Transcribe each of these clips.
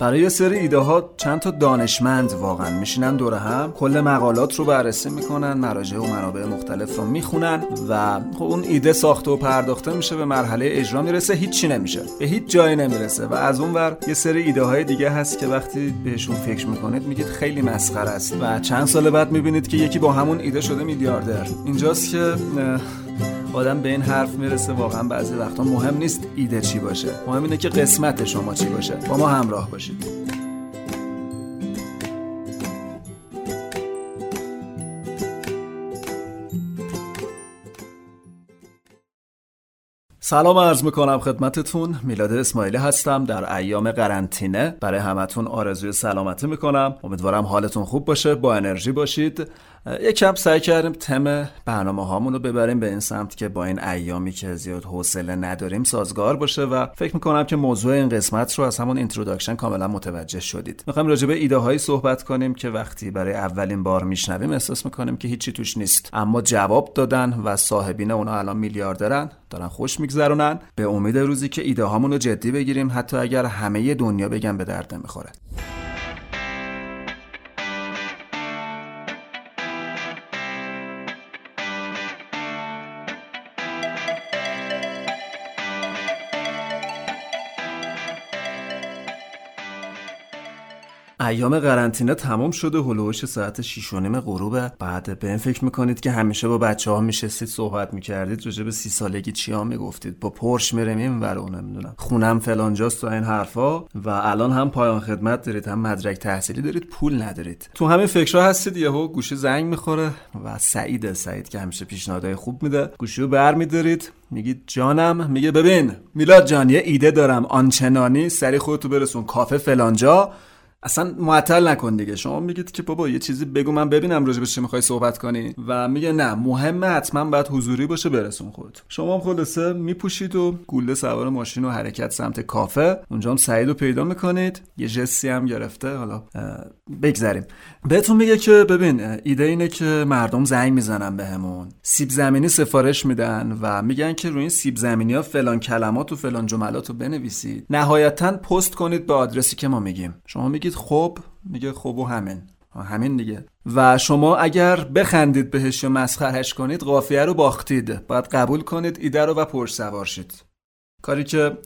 برای یه سری ایده ها چند تا دانشمند واقعا میشینن دور هم کل مقالات رو بررسی می‌کنن مراجع و منابع مختلف رو می‌خونن و خب اون ایده ساخته و پرداخته میشه به مرحله اجرا می‌رسه هیچی نمیشه به هیچ جایی نمی‌رسه و از اون ور یه سری ایده های دیگه هست که وقتی بهشون فکر می‌کنید میگید خیلی مسخره است و چند سال بعد می‌بینید که یکی با همون ایده شده میلیاردر. اینجاست که آدم به این حرف می‌رسه واقعا بعضی وقتا مهم نیست ایده چی باشه. مهم اینه که قسمت شما چی باشه. با ما همراه باشید. سلام عرض می‌کنم خدمتتون. میلاد اسماعیلی هستم در ایام قرنطینه. برای همتون آرزوی سلامتی می‌کنم. امیدوارم حالتون خوب باشه با انرژی باشید. یکم سعی کردیم تم برنامه هامون رو ببریم به این سمت که با این ایامی که زیاد حوصله نداریم سازگار باشه و فکر می‌کنم که موضوع این قسمت رو از همون introduction کاملا متوجه شدید. می‌خوایم راجع به ایده هایی صحبت کنیم که وقتی برای اولین بار میشنویم احساس می‌کنیم که هیچی توش نیست. اما جواب دادن و صاحبین اونا الان میلیاردرن دارن خوش میگذرونن. به امید روزی که ایده هامون رو جدی بگیریم حتی اگر همه دنیا بگن به درد نمی‌خوره. ایام قرنطینه تمام شده. هلوش ساعت 6 و نیم غروبه بعد به این فکر می‌کنید که همیشه با بچه ها میشستید صحبت می‌کردید راجع به سی سالگی چی ها می‌گفتید؟ با پرش میرم این ور نمی‌دونم. خونم فلانجاست و این حرفا. و الان هم پایان خدمت دارید هم مدرک تحصیلی دارید پول ندارید. تو همین فکرها هستید یهو گوشی زنگ می‌خوره و سعید سعید که همیشه پیشنهادهای خوب میده گوشی رو برمیدارید. میگید جانم. میگه ببین میلاد جان یه ایده دارم. آنچنانی سری خودتو برسون. کافه فلانجا اصلا معطل نکن دیگه. شما میگید که بابا یه چیزی بگو من ببینم راجع به چی می‌خوای صحبت کنی. و میگه نه مهمه حتما باید حضوری باشه برسون خود شما هم خلاصه میپوشید و گوله سوار ماشین و حرکت سمت کافه. اونجا هم سعید رو پیدا می‌کنید. یه جسی هم گرفته. حالا بگذریم. بهتون میگه که ببین ایده اینه که مردم زنگ می‌زنن بهمون. به سیب زمینی سفارش میدن و میگن که روی این سیب زمینی ها فلان کلمات و فلان جملات رو بنویسید. نهایتا پست کنید به آدرسی که ما میگیم. شما میگید خب میگه خب و همین. همین دیگه. و شما اگر بخندید بهش یا مسخرهش کنید قافیه رو باختید. باید قبول کنید ایده رو و پرش سوار شید. کاری که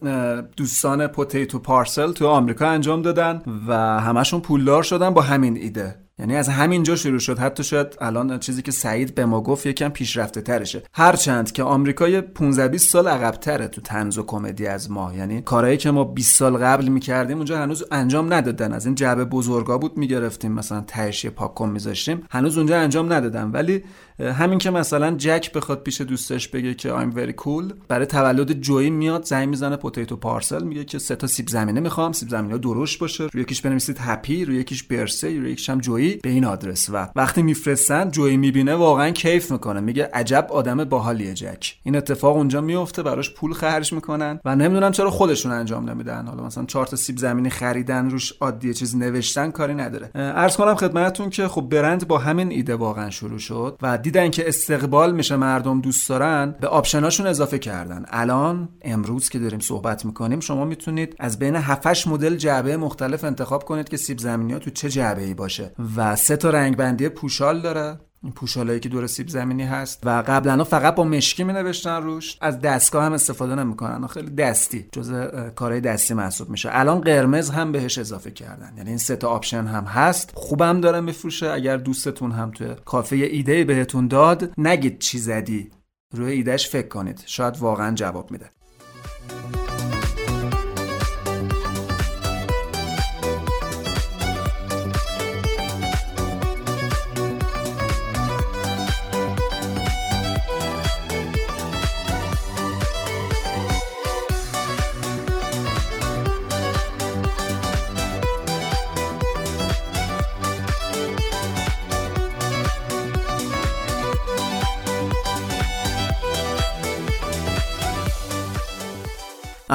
دوستان پوتیتو پارسل تو آمریکا انجام دادن و همشون پولدار شدن با همین ایده. یعنی از همینجا شروع شد. حتی شاید الان چیزی که سعید به ما گفت یکم پیشرفته ترشه. هرچند که آمریکا 15 20 سال عقب تره تو تنز و کمدی از ما یعنی کارهایی که ما 20 سال قبل می‌کردیم اونجا هنوز انجام ندادن. از این جعبه بزرگا بود می‌گرفتیم مثلا تهش پاک کن میذاشتیم. هنوز اونجا انجام ندادن. ولی همین که مثلا جک بخواد پیش دوستش بگه که I'm very cool برای تولد جویی میاد زنگ می‌زنه پوتیتو پارسل میگه که سه تا سیب زمینه می‌خوام. سیب زمینه درشت باشه. روی یکیش بنویسید هپی روی یکیش برسی روی یکیش هم جویی به این آدرس و وقتی میفرستن جویی می‌بینه واقعا کیف می‌کنه. میگه عجب آدم باحالیه جک. این اتفاق اونجا میفته براش پول خرج می‌کنن و نمی‌دونم چرا خودشون انجام نمیدن. حالا مثلا چهار تا سیب زمینی خریدن روش عادی چیز نوشتن کاری نداره. عرض کنم خدمتتون که خب برند با همین ایده واقعا شروع شد و دیدن که استقبال میشه مردم دوست دارن به آپشناشون اضافه کردن. الان امروز که داریم صحبت می‌کنیم شما می‌تونید از بین 7 مدل جعبه مختلف انتخاب کنید که سیب زمینی ها تو چه جعبه ای باشه. و سه تا رنگ بندی پوشال داره. این پوشالایی که دور سیب زمینی هست و قبلا فقط با مشکی می نوشتن روش. از دستگاه هم استفاده نمی‌کنن خیلی دستی جز کارهای دستی محسوب میشه. الان قرمز هم بهش اضافه کردن. یعنی این سه تا option هم هست. خوبم داره میفروشه. اگر دوستتون هم توی کافه ایده بهتون داد نگید چی زدی. روی ایدهش فکر کنید. شاید واقعا جواب میده.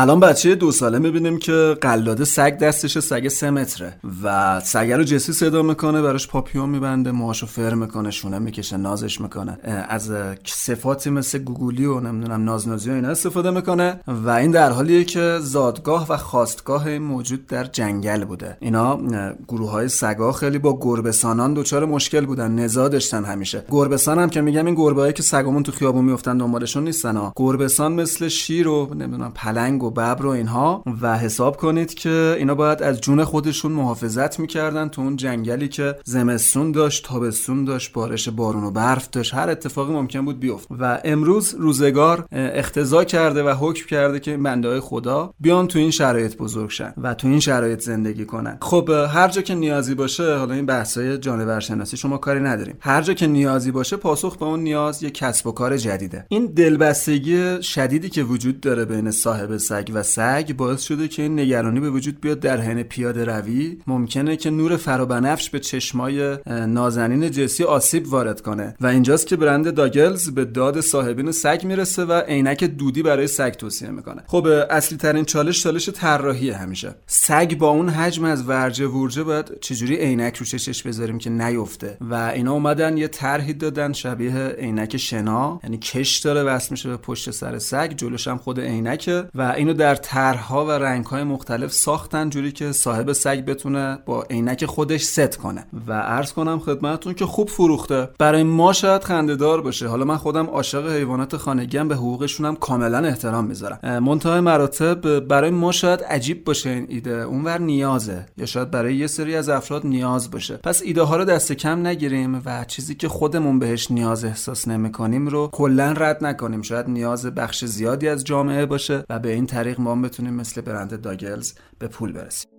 الان بچه دو ساله می‌بینیم که قلاده سگ دستش سگ سه متره و سگ رو جسی صدا می‌کنه براش پاپیون میبنده موهاشو فر می‌کنه شونه می‌کشه نازش می‌کنه. از صفاتی مثل گوگولی و نمی‌دونم نازنازی و اینا استفاده می‌کنه و این در حالیه که زادگاه و خواستگاه موجود در جنگل بوده. اینا گروه های سگا خیلی با گربسانان دچار مشکل بودن نزا داشتن همیشه. گربسان هم که میگم این گربه که سگمون تو خیابون میفتن دنبالشون نیستن ها. گربسان مثل شیر و نمی‌دونم پلنگ ببر و اینها و حساب کنید که اینا باید از جون خودشون محافظت می‌کردن تو اون جنگلی که زمستون داشت تابستون داشت بارش بارون و برف داشت. هر اتفاقی ممکن بود بیفت. و امروز روزگار اختزا کرده و حکم کرده که بنده خدا بیان تو این شرایط بزرگ شن و تو این شرایط زندگی کنن. خب هر جا که نیازی باشه حالا این بحثای جانور شناسی شما کاری نداریم. هر جا که نیازی باشه پاسخ به اون نیاز یه کسب و کار جدیده. این دلبستگی شدیدی که وجود داره بین صاحب سگ و سگ باعث شده که این نگرانی به وجود بیاد در حین پیاده روی. ممکنه که نور فرابنفش به چشمای نازنین جنسی آسیب وارد کنه. و اینجاست که برند داگلز به داد صاحبین سگ می‌رسه و عینک دودی برای سگ توصیه می‌کنه. خب اصلی ترین چالش چالش طراحی همیشه. سگ با اون حجم از ورجه ورجه باید چجوری عینک رو چشش بذاریم که نیفته؟ و اینا اومدن یه طرحی دادن شبیه عینک شنا یعنی کش داره وصل میشه به پشت سر سگ جلوش هم خود عینکه. و اینو در طرحها و رنگهای مختلف ساختن جوری که صاحب سگ بتونه با عینک خودش ست کنه. و عرض کنم خدمتتون که خوب فروخته. برای ما شاید خندهدار باشه. حالا من خودم عاشق حیوانات خانگی هم به حقوقشون هم کاملا احترام می‌ذارم. منتهای مراتب برای ما شاید عجیب باشه این ایده. اونور نیازه. یا شاید برای یه سری از افراد نیاز باشه. پس ایده ها رو دست کم نگیریم و چیزی که خودمون بهش نیاز احساس نمی‌کنیم رو کلا رد نکنیم. شاید نیاز بخش زیادی از جامعه باشه و به این طریق ما بتونیم مثل برند داگلز به پول برسیم.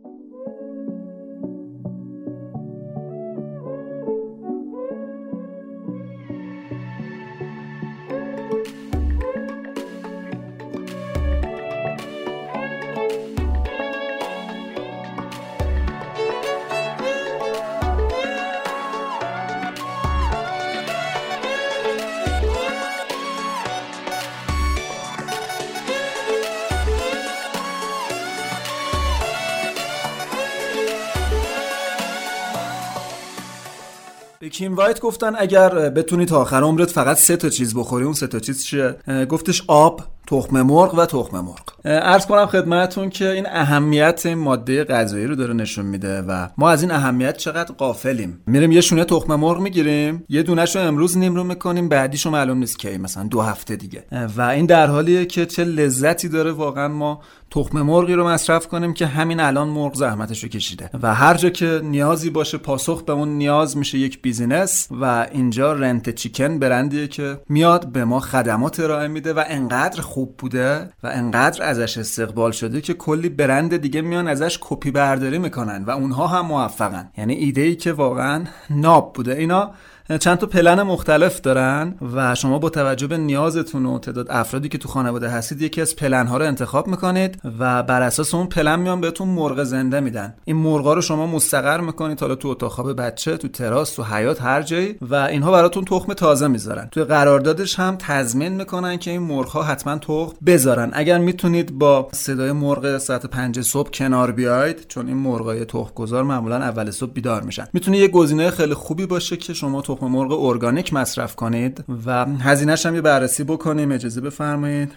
کیم وایت گفتن اگر بتونی تا آخر عمرت فقط سه تا چیز بخوری اون سه تا چیز چیه؟ گفتش آب تخم مرغ و تخم مرغ. عرض کنم خدمتتون که این اهمیت این ماده غذایی رو داره نشون میده و ما از این اهمیت چقدر غافلیم میریم یه شونه تخم مرغ می‌گیریم یه دونش رو امروز نیمرو می‌کنیم بعدیشو معلوم نیست کی مثلا دو هفته دیگه. و این در حالیه که چه لذتی داره واقعا ما تخم مرغی رو مصرف کنیم که همین الان مرغ زحمتش رو کشیده. و هر جا که نیازی باشه پاسخ به اون نیاز میشه یک business و اینجا Rent Chicken برندیه که میاد به ما خدمات ارائه میده و انقدر خوب بوده و انقدر ازش استقبال شده که کلی برند دیگه میان ازش کپی برداری می‌کنن و اونها هم موفقن. یعنی ایده ای که واقعا ناب بوده. اینا چند تا پلن مختلف دارن و شما با توجه به نیازتون و تعداد افرادی که تو خانواده هستید یکی از پلن ها رو انتخاب می‌کنید و بر اساس اون پلن میان بهتون مرغ زنده میدن. این مرغا رو شما مستقر می‌کنید حالا تو اتاق خواب بچه تو تراس تو حیاط هر جایی و اینها براتون تخم تازه می‌ذارن. تو قراردادش هم تضمین می‌کنن که این مرغ ها حتما تخم بذارن. اگر می‌تونید با صدای مرغ ساعت 5 صبح کنار بیاید چون این مرغای تخم گذار معمولا اول صبح بیدار میشن. می‌تونه یه گزینه خیلی خوبی باشه که شما تخم مرغ ارگانیک مصرف کنید و هزینهش هم یه بررسی بکنیم اجازه بفرمایید.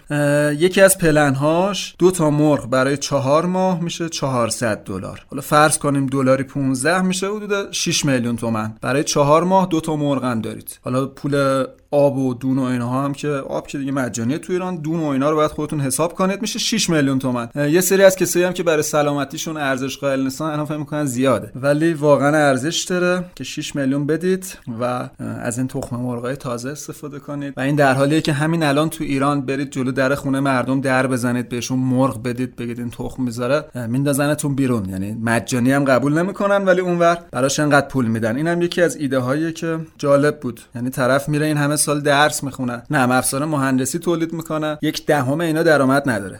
یکی از پلنهاش دو تا مرغ برای چهار ماه میشه 400 دلار. حالا فرض کنیم دلاری 15 میشه حدود 6 میلیون تومن. برای چهار ماه دو تا مرغ دارید. حالا پول آب و دون و اینها هم که آب که دیگه مجانیه تو ایران دون و اینا رو باید خودتون حساب کنید. میشه 6 میلیون تومن. یه سری از کسایی هم که برای سلامتیشون ارزش قائل نیستن الان فکر می‌کنن زیاده. ولی واقعا ارزش داره که 6 میلیون بدید و از این تخم مرغای تازه استفاده کنید. و این در حالیه که همین الان تو ایران برید جلو در خونه مردم در بزنید بهشون مرغ بدید بگید این تخم می‌ذاره میندازنتون بیرون. یعنی مجانی هم قبول نمی‌کنن ولی اونور براش انقدر پول میدن. اینم یکی از ایده هایی که جالب بود. یعنی طرف میره این همه سال درس می‌خونه نرم افزار مهندسی تولید می‌کنه یک دهم اینا درآمد نداره.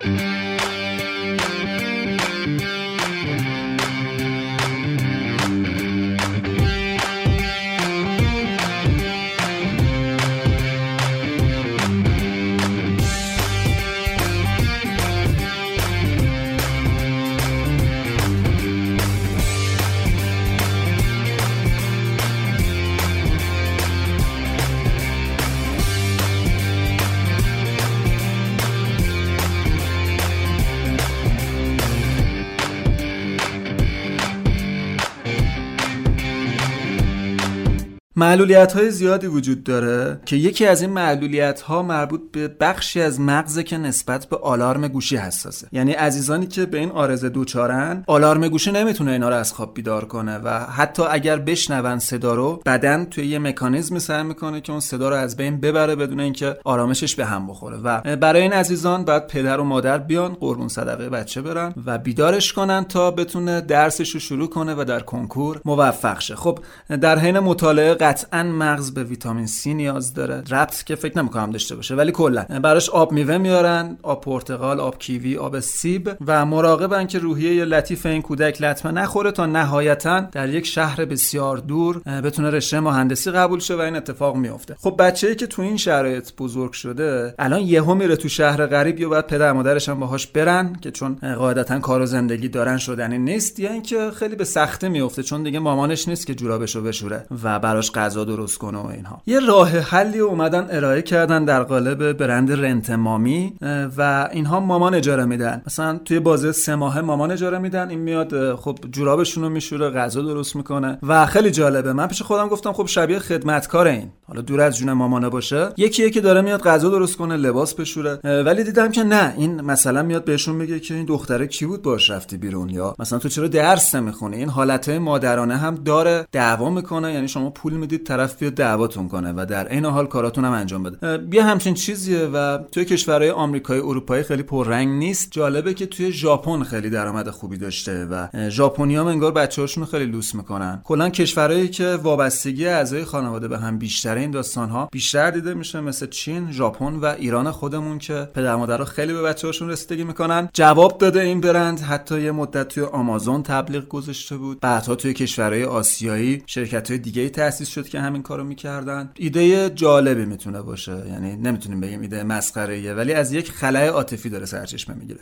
معلولیت های زیادی وجود داره که یکی از این معلولیت ها مربوط به بخشی از مغزه که نسبت به آلارم گوشی حساسه. یعنی عزیزانی که به این آرزه دوچارن آلارم گوشی نمی‌تونه اینا رو از خواب بیدار کنه و حتی اگر بشنون صدا رو بدن توی یه مکانیزمی سعی می‌کنه که اون صدا رو از بین ببره بدون اینکه آرامشش به هم بخوره. و برای این عزیزان بعد پدر و مادر بیان قربون صدقه بچه برن و بیدارش کنن تا بتونه درسش رو شروع کنه و در کنکور موفق شه. خب در حین مطالعه قطعا مغز به ویتامین سی نیاز داره. ربط که فکر نمی‌کنم داشته باشه ولی کلا. براش آب میوه میارن آب پرتقال آب کیوی آب سیب و مراقبن که روحیه لطیف این کودک لطمه نخوره تا نهایتا در یک شهر بسیار دور بتونه رشته مهندسی قبول شه و این اتفاق میفته خب بچه‌ای که تو این شرایط بزرگ شده الان یهو میره تو شهر غریب یا باید پدر مادرش هم باهاش برن که چون قاعدتا کار و زندگی دارن شدنی نیست یا اینکه خیلی به سخته میفته چون دیگه مامانش نیست که جورابشو بشوره و براش غذا درست کنه و اینها. یه راه حلی اومدن ارائه کردن در قالب برند رنت مامی و اینها مامان اجاره میدن. مثلا توی بازه سه ماهه مامان اجاره میدن این میاد خب جورابشون رو میشوره غذا درست می‌کنه. و خیلی جالبه. من پیش خودم گفتم خب شبیه خدمتکار این. حالا دور از جون مامانه باشه یکی که داره میاد غذا درست کنه لباس بشوره. ولی دیدم که نه این مثلا میاد بهشون میگه که این دختره کی بود باش رفتی بیرون یا مثلا تو چرا درس نمی‌خونی؟ این حالت مادرانه هم داره دعوا می‌کنه یعنی شما پول می‌دید طرف بیاد دعواتون کنه و در عین حال کاراتون هم انجام بده. بیا همچین چیزیه و توی کشورهای آمریکایی اروپایی خیلی پررنگ نیست. جالبه که توی ژاپن خیلی درآمد خوبی داشته و ژاپنیام انگار بچه‌هاشون خیلی لوس می‌کنن. کلا کشورهایی که وابستگی اعضای خانواده به هم بیشتر این داستان ها بیشتر دیده میشه مثل چین ژاپن و ایران خودمون که پدر مادر خیلی به بچه‌هاشون رسیدگی می‌کنن. جواب داده این برند حتی یه مدت توی آمازون تبلیغ گذاشته بود. بعدها توی کشورهای آسیایی شرکت های دیگه تأسیس شد که همین کارو می‌کردن. ایده جالبی می‌تونه باشه. یعنی نمی‌تونیم بگیم ایده مسخره ولی از یک خلای عاطفی داره سرچشمه می‌گیره.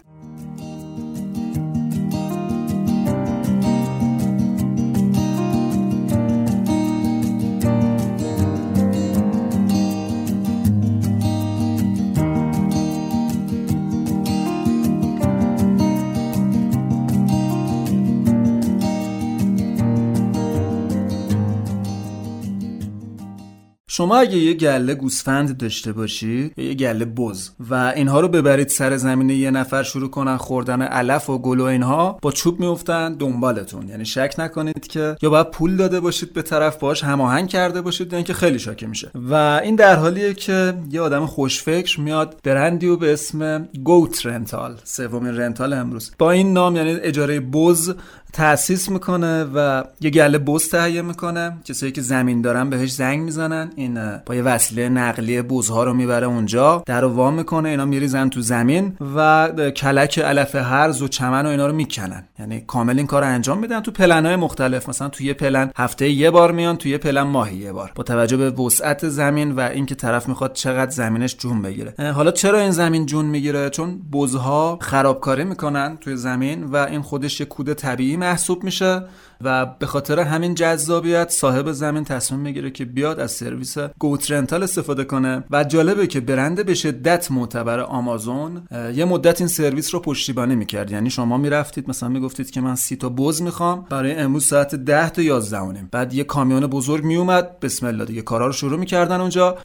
شما اگه یه گله گوسفند داشته باشید یا یه گله بز و اینها رو ببرید سر زمینه یه نفر شروع کنن خوردن علف و گل و اینها با چوب میفتن دنبالتون. یعنی شک نکنید که یا باید پول داده باشید به طرف باش هماهنگ کرده باشید یا اینکه خیلی شاکه میشه. و این در حالیه که یه آدم خوشفکر میاد برندی به اسم گوت رنتال سومین رنتال امروز. با این نام یعنی اجاره بز تأسیس می‌کنه و یه گله بز تهیه می‌کنه. کسایی که زمین دارن بهش زنگ می‌زنن. این با یه وسیله نقلیه بزها رو می‌بره اونجا. در وام می‌کنه. اینا میریزن تو زمین و کلک علف هرز و چمن و اینا رو می‌کنن. یعنی کامل این کار رو انجام میدن تو پلن مختلف. مثلا تو یه پلن هفته یه بار میان تو یه پلن ماهی یه بار. با توجه به وسعت زمین و اینکه طرف می‌خواد چقدر زمینش جون بگیره. حالا چرا این زمین جون می‌گیره؟ چون بزها خرابکاری می‌کنن توی زمین و این خودش یه کود طبیعی محسوب میشه. و به خاطر همین جذابیت صاحب زمین تصمیم می‌گیره که بیاد از سرویس گوت رنتال استفاده کنه و جالبه که برند به شدت معتبر آمازون یه مدت این سرویس رو پشتیبانی می‌کرد. یعنی شما می‌رفتید مثلا می‌گفتید که من سی تا بز می‌خوام برای امروز ساعت 10 تا 11 بعد یه کامیون بزرگ میومد بسم الله دیگه کارا رو شروع می‌کردن اونجا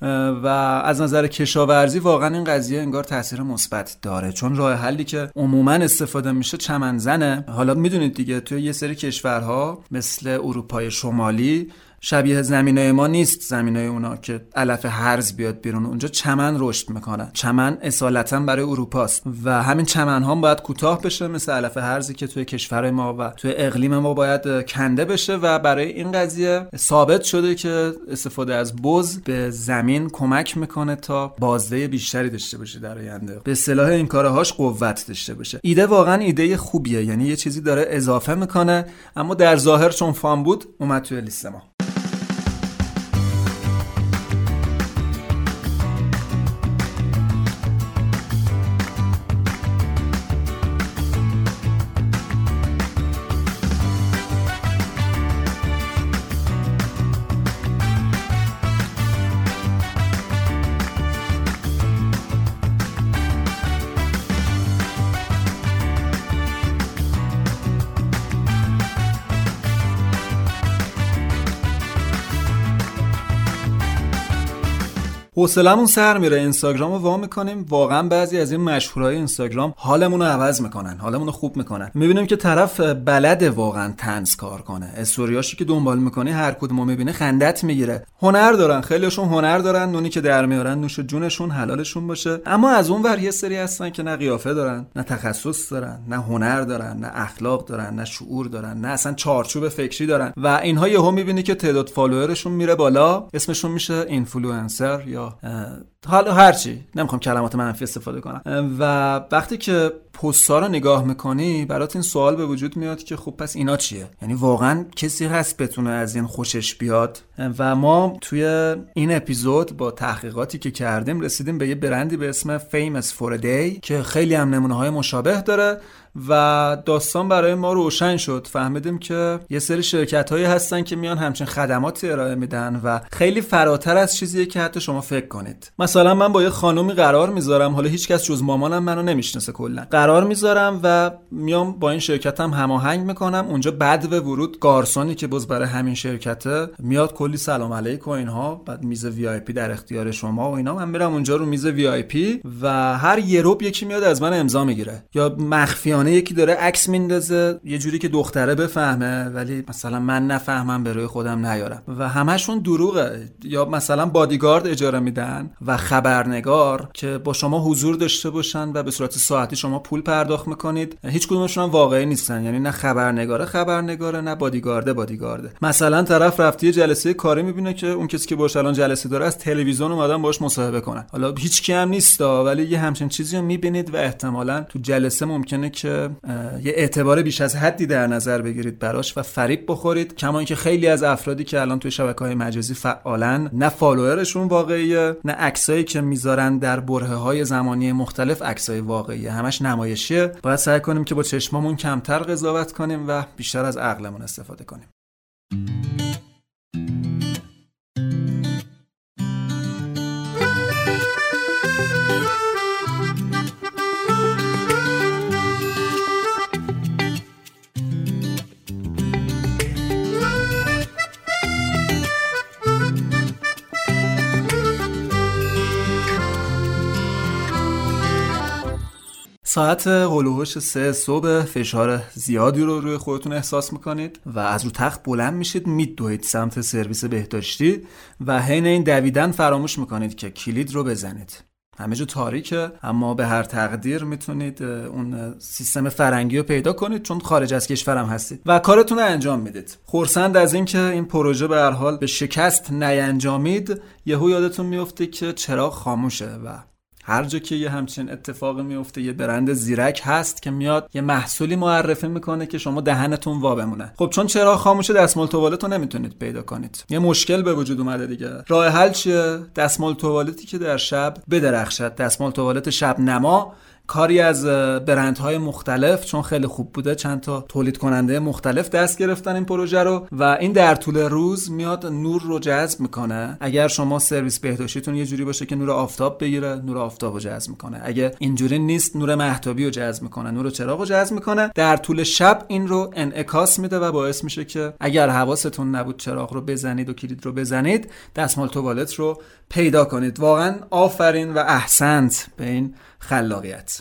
و از نظر کشاورزی واقعا این قضیه انگار تاثیر مثبت داره. چون راه حلی که عموما استفاده میشه چمنزنه. حالا می‌دونید دیگه توی یه سری کشورها مثل اروپای شمالی شبیه زمینای ما نیست زمینای اونا که علف هرز بیاد بیرون. اونجا چمن رشد می‌کنن چمن اصالتا برای اروپاست و همین چمن ها باید کوتاه بشه مثل علف هرزی که توی کشور ما و توی اقلیم ما باید کنده بشه و برای این قضیه ثابت شده که استفاده از بز به زمین کمک می‌کنه تا بازده بیشتری داشته باشه در آینده. به اصطلاح این کارهاش قوت داشته باشه. ایده واقعا ایده خوبیه یعنی یه چیزی داره اضافه می‌کنه اما در ظاهر چون فام بود اومد توی لیست ما. حوصلمون سر میره. اینستاگرام رو وا می‌کنیم. واقعا بعضی از این مشهورای اینستاگرام حالمون رو عوض می‌کنن حالمون رو خوب می‌کنن. می‌بینیم که طرف بلده واقعا طنز کار کنه. استوریاشی که دنبال می‌کنی هر کدوم می‌بینی خندت می‌گیره. هنر دارن خیلیشون هنر دارن. نونی که در میارن نوش جونشون حلالشون باشه. اما از اون ور یه سری هستن که نه قیافه دارن نه تخصص دارن نه هنر دارن نه اخلاق دارن نه شعور دارن نه اصلا چارچوب فکری دارن. و اینها یهو می‌بینی که تعداد follower شون میره بالا. اسمشون میشه اینفلوئنسر یا حالا هرچی نمی‌خوام کلمات منفی استفاده کنم. و وقتی که پستها رو نگاه می‌کنی برات این سوال به وجود میاد که خب پس اینا چیه؟ یعنی واقعا کسی هست بتونه از این خوشش بیاد؟ و ما توی این اپیزود با تحقیقاتی که کردیم رسیدیم به یه برندی به اسم Famous for a Day که خیلی هم نمونه های مشابه داره. و داستان برای ما روشن شد. فهمیدیم که یه سری شرکت هایی هستن که میان همچین خدماتی ارائه میدن و خیلی فراتر از چیزیه که حتی شما فکر کنید. مثلا من با یه خانومی قرار می‌ذارم حالا هیچکس جز مامانم منو نمی‌شناسه کلا. قرار می‌ذارم و میام با این شرکتم هماهنگ می‌کنم. اونجا بعد به ورود گارسونی که باز برای همین شرکته میاد کلی سلام علیک و اینها بعد میز VIP در اختیار شما و اینا. من میرم اونجا رو میز VIP و هر یه ربع یکی میاد از من امضا می‌گیره. یا مخفیانه یکی داره عکس میندازه یه جوری که دختره بفهمه ولی مثلا من نفهمم به روی خودم نیارم. و همشون دروغه. یا مثلا بادیگارد اجاره میدن و خبرنگار که با شما حضور داشته باشن و به صورت ساعتی شما پول پرداخت می‌کنید. هیچ کدومشون هم واقعی نیستن. یعنی نه خبرنگاره خبرنگاره نه بادیگارده بادیگارده مثلا طرف رفتی جلسه کاری می‌بینه که اون کسی که باش الان جلسه داره از تلویزیون اومدن باش مصاحبه کنن. حالا هیچ کی هم نیست ولی یه همچین چیزی رو می‌بینید و احتمالا تو جلسه ممکنه که یه اعتبار بیش از حدی در نظر بگیرید براش و فریب بخورید. کما اینکه خیلی از افرادی که الان توی شبکه های مجازی فعالن نه فالوورشون واقعیه نه عکسایی که می‌ذارن در بره های زمانی مختلف عکسای واقعیه. همش نمایشیه. باید سعی کنیم که با چشمامون کمتر قضاوت کنیم و بیشتر از عقلمون استفاده کنیم. ساعت هلوهوش سه صبح فشار زیادی رو روی خودتون احساس می‌کنید و از رو تخت بلند میشید میدوید سمت سرویس بهداشتی و حین این دویدن فراموش می‌کنید که کلید رو بزنید. همه جا تاریکه اما به هر تقدیر می‌تونید اون سیستم فرنگی رو پیدا کنید چون خارج از کشورم هستید و کارتون رو انجام می‌دید. خورسند از اینکه این پروژه به هر حال به شکست نینجامید یهو یادتون میفته که چراغ خاموشه و هر جا که یه همچین اتفاقی میفته یه برند زیرک هست که میاد یه محصولی معرفی می‌کنه که شما دهنتون وا بمونه. خب چون چرا خاموشه دستمال توالت رو نمی‌تونید پیدا کنید؟ یه مشکل به وجود اومده دیگه. راه حل چیه؟ دستمال توالتی که در شب بدرخشد. دستمال توالت شب نما کاری از برندهای مختلف چون خیلی خوب بوده چند تا تولید کننده مختلف دست گرفتن این پروژه رو و این در طول روز میاد نور رو جذب می‌کنه. اگر شما سرویس بهداشتیتون یه جوری باشه که نور آفتاب بگیره نور آفتاب رو جذب می‌کنه. اگه اینجوری نیست نور محتابی رو جذب می‌کنه نور چراغ رو جذب می‌کنه. در طول شب این رو انعکاس میده و باعث میشه که اگر حواستون نبود چراغ رو بزنید و کلید رو بزنید دستمال توالت رو پیدا کنید. واقعا آفرین و احسنت به این خلاقیت.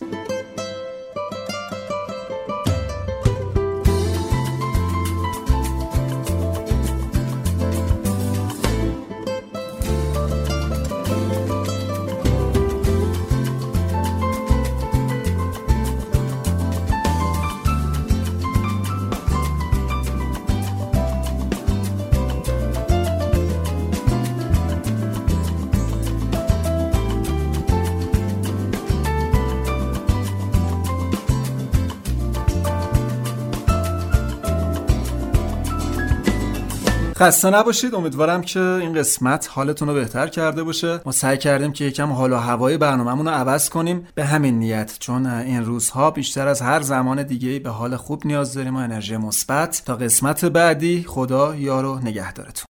خسته نباشید. امیدوارم که این قسمت حالتون رو بهتر کرده باشه. ما سعی کردیم که یکم حال و هوای برنامهمون رو عوض کنیم. به همین نیت چون این روزها بیشتر از هر زمان دیگه به حال خوب نیاز داریم و انرژی مثبت. تا قسمت بعدی خدا یارو نگهدارتون.